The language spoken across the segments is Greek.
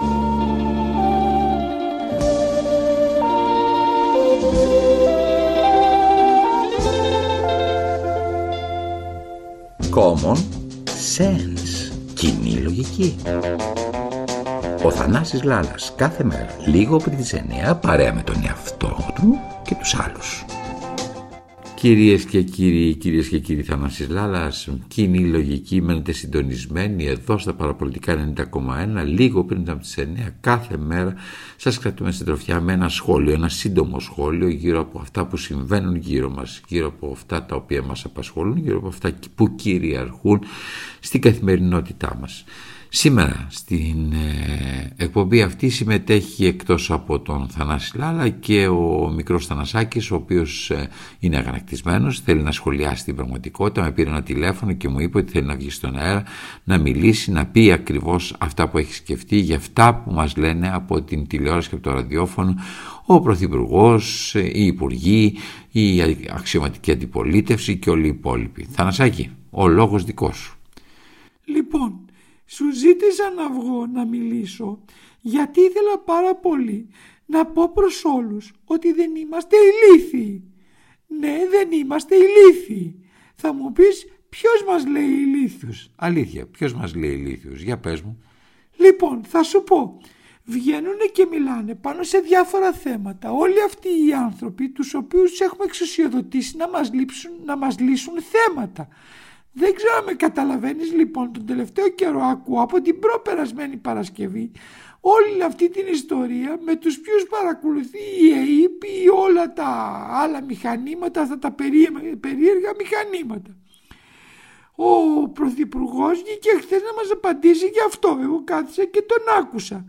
Common sense. Κοινή λογική. Ο Θανάσης Λάλας κάθε μέρα λίγο πριν τις 9 παρέα με τον εαυτό του και τους άλλους. Κυρίες και κύριοι, κυρίες και κύριοι Θανάσης Λάλας, κοινή λογική, μένετε συντονισμένοι εδώ στα παραπολιτικά 90,1, λίγο πριν από τις 9, κάθε μέρα σας κρατούμε στην τροφιά με ένα σχόλιο, ένα σύντομο σχόλιο γύρω από αυτά που συμβαίνουν γύρω μας, γύρω από αυτά τα οποία μας απασχολούν, γύρω από αυτά που κυριαρχούν στην καθημερινότητά μας. Σήμερα στην ε, εκπομπή αυτή συμμετέχει εκτός από τον Θανάση Λάλα και ο μικρός Θανασάκης ο οποίος ε, είναι αγανακτισμένος, θέλει να σχολιάσει την πραγματικότητα, με πήρε ένα τηλέφωνο και μου είπε ότι θέλει να βγει στον αέρα, να μιλήσει, να πει ακριβώς αυτά που έχει σκεφτεί για αυτά που μας λένε από την τηλεόραση και από το ραδιόφωνο ο Πρωθυπουργός, οι Υπουργοί, η αξιωματική αντιπολίτευση και όλοι οι υπόλοιποι. Θανασάκη, ο λόγος δικός σου. Λοιπόν, σου ζήτησα να βγω να μιλήσω γιατί ήθελα πάρα πολύ να πω προς όλους ότι δεν είμαστε ηλίθιοι. Ναι, δεν είμαστε ηλίθιοι. Θα μου πεις ποιος μας λέει ηλίθιους. Αλήθεια, ποιος μας λέει ηλίθιους. Για πες μου. Λοιπόν, θα σου πω. Βγαίνουν και μιλάνε πάνω σε διάφορα θέματα. Όλοι αυτοί οι άνθρωποι τους οποίους έχουμε εξουσιοδοτήσει να μας, λείψουν, να μας λύσουν θέματα. Δεν ξέρω αν με καταλαβαίνεις λοιπόν τον τελευταίο καιρό ακούω από την προπερασμένη Παρασκευή όλη αυτή την ιστορία με τους ποιους παρακολουθεί η ΕΕΠ ή όλα τα άλλα μηχανήματα, αυτά τα περίεργα μηχανήματα. Ο Πρωθυπουργός βγήκε χθες να μας απαντήσει γι' αυτό. Εγώ κάθισα και τον άκουσα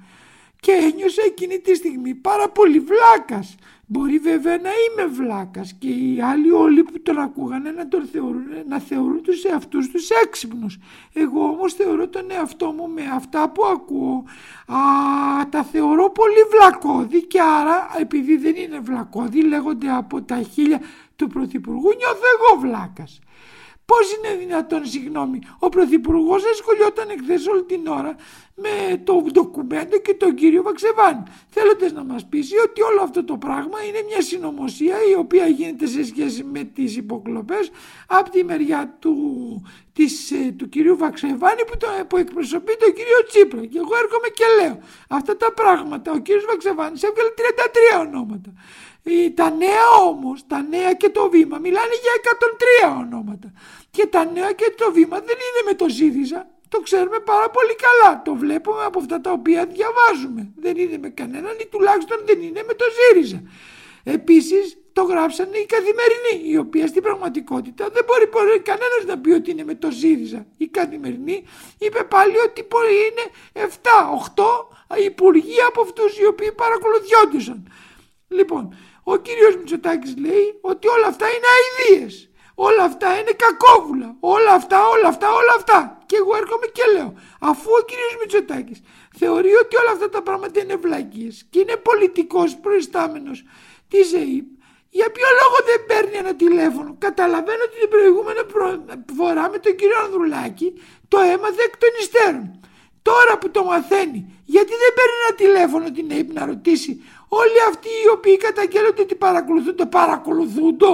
και ένιωσα εκείνη τη στιγμή πάρα πολύ βλάκας. Μπορεί βέβαια να είμαι βλάκας και οι άλλοι όλοι που τον ακούγανε να, τον θεωρούν, να θεωρούν τους εαυτούς τους έξυπνους. Εγώ όμως θεωρώ τον εαυτό μου με αυτά που ακούω, α, τα θεωρώ πολύ βλακώδη και άρα επειδή δεν είναι βλακώδη λέγονται από τα χίλια του Πρωθυπουργού νιώθω εγώ βλάκας. Πώς είναι δυνατόν, συγγνώμη, ο Πρωθυπουργός ασχολιόταν εχθές όλη την ώρα με το ντοκουμέντο και τον κύριο Βαξεβάν; Θέλοντας να μας πείσει ότι όλο αυτό το πράγμα είναι μια συνωμοσία η οποία γίνεται σε σχέση με τις υποκλοπές από τη μεριά του, της, ε, του κυρίου Βαξεβάνη που, το, που εκπροσωπεί τον κύριο Τσίπρα. Και εγώ έρχομαι και λέω αυτά τα πράγματα. Ο κύριος Βαξεβάνης έβγαλε 33 ονόματα. Τα νέα όμως, τα νέα και το βήμα μιλάνε για 103 ονόματα. Και τα νέα και το βήμα δεν είναι με το ΣΥΡΙΖΑ. Το ξέρουμε πάρα πολύ καλά. Το βλέπουμε από αυτά τα οποία διαβάζουμε. Δεν είναι με κανέναν ή τουλάχιστον δεν είναι με το ΣΥΡΙΖΑ. Επίσης το γράψανε οι καθημερινοί, η οποία στην πραγματικότητα δεν μπορεί, μπορεί κανένας να πει ότι είναι με το ΣΥΡΙΖΑ. Η καθημερινή είπε πάλι ότι μπορεί είναι 7-8 υπουργοί από αυτούς οι οποίοι παρακολουθιόντουσαν. Λοιπόν, ο κύριος Μητσοτάκης λέει ότι όλα αυτά είναι αηδίες. Όλα αυτά είναι κακόβουλα. Όλα αυτά, όλα αυτά, όλα αυτά. Και εγώ έρχομαι και λέω, αφού ο κύριος Μητσοτάκης θεωρεί ότι όλα αυτά τα πράγματα είναι βλακίες και είναι πολιτικός προϊστάμενος της ΕΕΠ, για ποιο λόγο δεν παίρνει ένα τηλέφωνο; Καταλαβαίνω ότι την προηγούμενη φορά με τον κύριο Ανδρουλάκη το έμαθε εκ των υστέρων. Τώρα που το μαθαίνει, γιατί δεν παίρνει ένα τηλέφωνο την ΕΕΠ να ρωτήσει όλοι αυτοί οι οποίοι καταγγέλλονται ότι παρακολουθούν το παρακολουθούν το;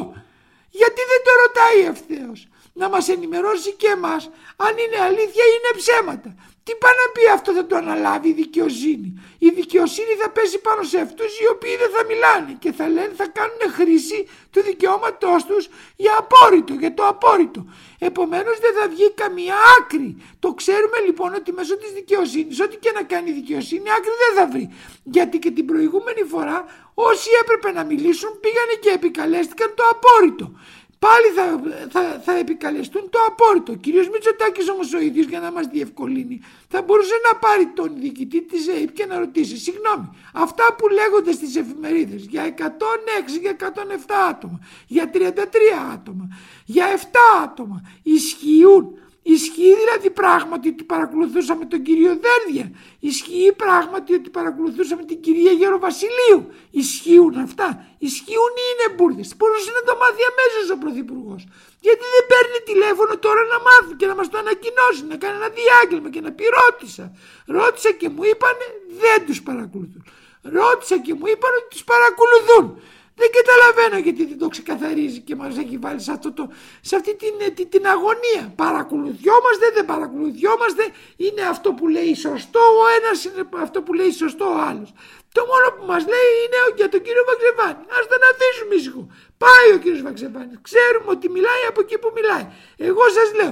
Γιατί δεν το ρωτάει ευθέως. Να μας ενημερώσει και εμάς αν είναι αλήθεια ή είναι ψέματα. Τι πάει να πει αυτό θα το αναλάβει η δικαιοσύνη. Η δικαιοσύνη θα πέσει πάνω σε αυτούς οι οποίοι δεν θα μιλάνε και θα λένε θα κάνουν χρήση του δικαιώματός τους για απόρριτο, για το απόρριτο. Επομένως δεν θα βγει καμία άκρη. Το ξέρουμε λοιπόν ότι μέσω της δικαιοσύνης, ό,τι και να κάνει η δικαιοσύνη, άκρη δεν θα βρει. Γιατί και την προηγούμενη φορά όσοι έπρεπε να μιλήσουν πήγανε και επικαλέστηκαν το απόρριτο πάλι θα, θα, θα επικαλεστούν το απόρριτο. Ο κύριος Μητσοτάκης όμως ο ίδιος για να μας διευκολύνει θα μπορούσε να πάρει τον διοικητή της ΕΕΠ και να ρωτήσει συγγνώμη αυτά που λέγονται στις εφημερίδες για 106, για 107 άτομα, για 33 άτομα, για 7 άτομα ισχύουν Ισχύει δηλαδή πράγματι ότι παρακολουθούσαμε τον κύριο Δέρδια. Ισχύει πράγματι ότι παρακολουθούσαμε την κυρία Γεροβασιλείου. Ισχύουν αυτά. Ισχύουν ή είναι μπουρδε. Μπορούσε να το μάθει αμέσως ο Πρωθυπουργός. Γιατί δεν παίρνει τηλέφωνο τώρα να μάθει και να μας το ανακοινώσει, να κάνει ένα διάγγελμα και να πει ρώτησα. Ρώτησα και μου είπαν δεν τους παρακολουθούν. Ρώτησα και μου είπαν ότι τους παρακολουθούν. Δεν καταλαβαίνω γιατί δεν το ξεκαθαρίζει και μας έχει βάλει σε, αυτό το, σε αυτή την, ε, την, την αγωνία. Παρακολουθιόμαστε, δεν παρακολουθιόμαστε, είναι αυτό που λέει σωστό ο ένας, είναι αυτό που λέει σωστό ο άλλος. Το μόνο που μας λέει είναι για τον κύριο Βαξεβάνη. Ας τον αφήσουμε ήσυχο. Πάει ο κύριος Βαξεβάνης. Ξέρουμε ότι μιλάει από εκεί που μιλάει. Εγώ σας λέω,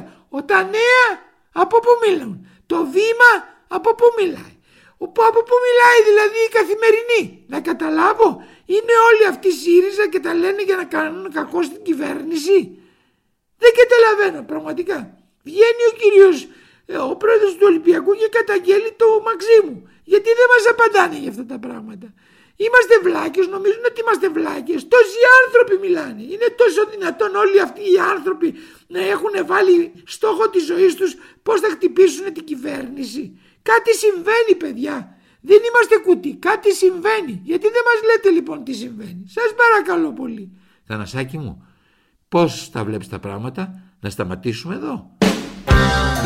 τα νέα από πού μιλούν; Το βήμα από πού μιλάει; Από πού μιλάει δηλαδή η καθημερινή; Να καταλάβω είναι όλοι αυτοί ΣΥΡΙΖΑ και τα λένε για να κάνουν κακό στην κυβέρνηση. Δεν καταλαβαίνω πραγματικά. Βγαίνει ο κύριος, ε, ο πρόεδρος του Ολυμπιακού και καταγγέλει το Μαξίμου. Γιατί δεν μας απαντάνε για αυτά τα πράγματα. Είμαστε βλάκες, νομίζουν ότι είμαστε βλάκες. Τόσοι άνθρωποι μιλάνε. Είναι τόσο δυνατόν όλοι αυτοί οι άνθρωποι να έχουν βάλει στόχο της ζωής τους πώς θα χτυπήσουν την κυβέρνηση. Κάτι συμβαίνει παιδιά. Δεν είμαστε κουτί. Κάτι συμβαίνει. Γιατί δεν μας λέτε λοιπόν τι συμβαίνει. Σας παρακαλώ πολύ. Θανασάκι μου, πώς τα βλέπεις τα πράγματα, να σταματήσουμε εδώ.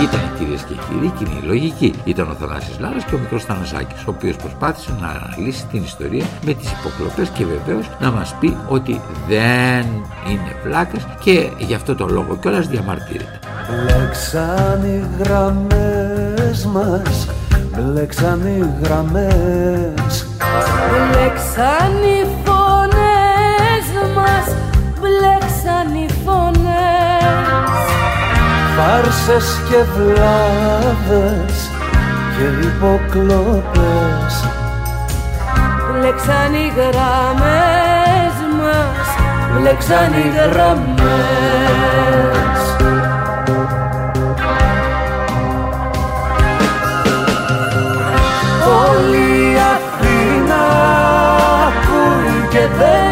Ήταν κυρίες και κύριοι κοινή λογική. Ήταν ο Θανάσης Λάρας και ο μικρός Θανασάκης, ο οποίος προσπάθησε να αναλύσει την ιστορία με τις υποκλοπές και βεβαίως να μας πει ότι δεν είναι βλάκας και γι' αυτό το λόγο κιόλας διαμαρτύρεται. Λέξαν οι γραμμές μας Μπλέξαν οι γραμμές. Μπλέξαν οι φωνές μας Μπλέξαν οι φωνές. Φάρσες και βλάβες και υποκλοπές. Μπλέξαν οι γραμμές μας Μπλέξαν οι γραμμές και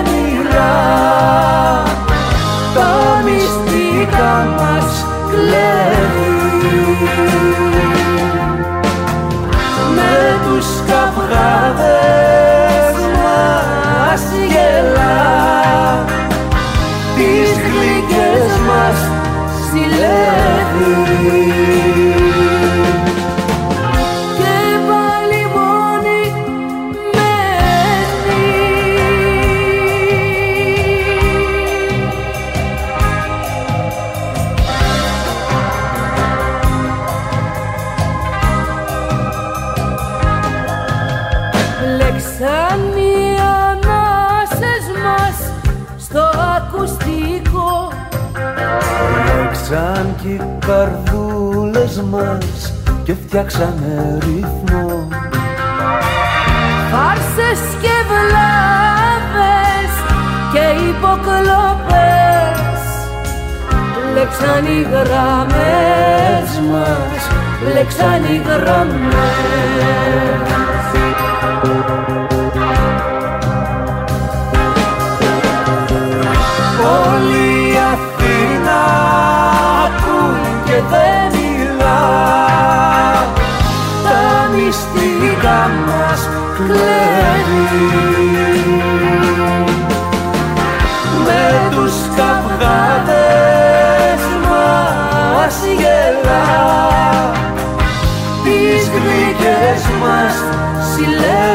Σαν κι οι καρδούλες μας και φτιάξανε ρυθμό. Φάρσες και βλάβες και υποκλοπές Λέξαν οι γραμμές μας, λέξαν οι γραμμές μας κλέβει με τους καυγάδες μας γελά. Τις γλυκές μας συλλεύει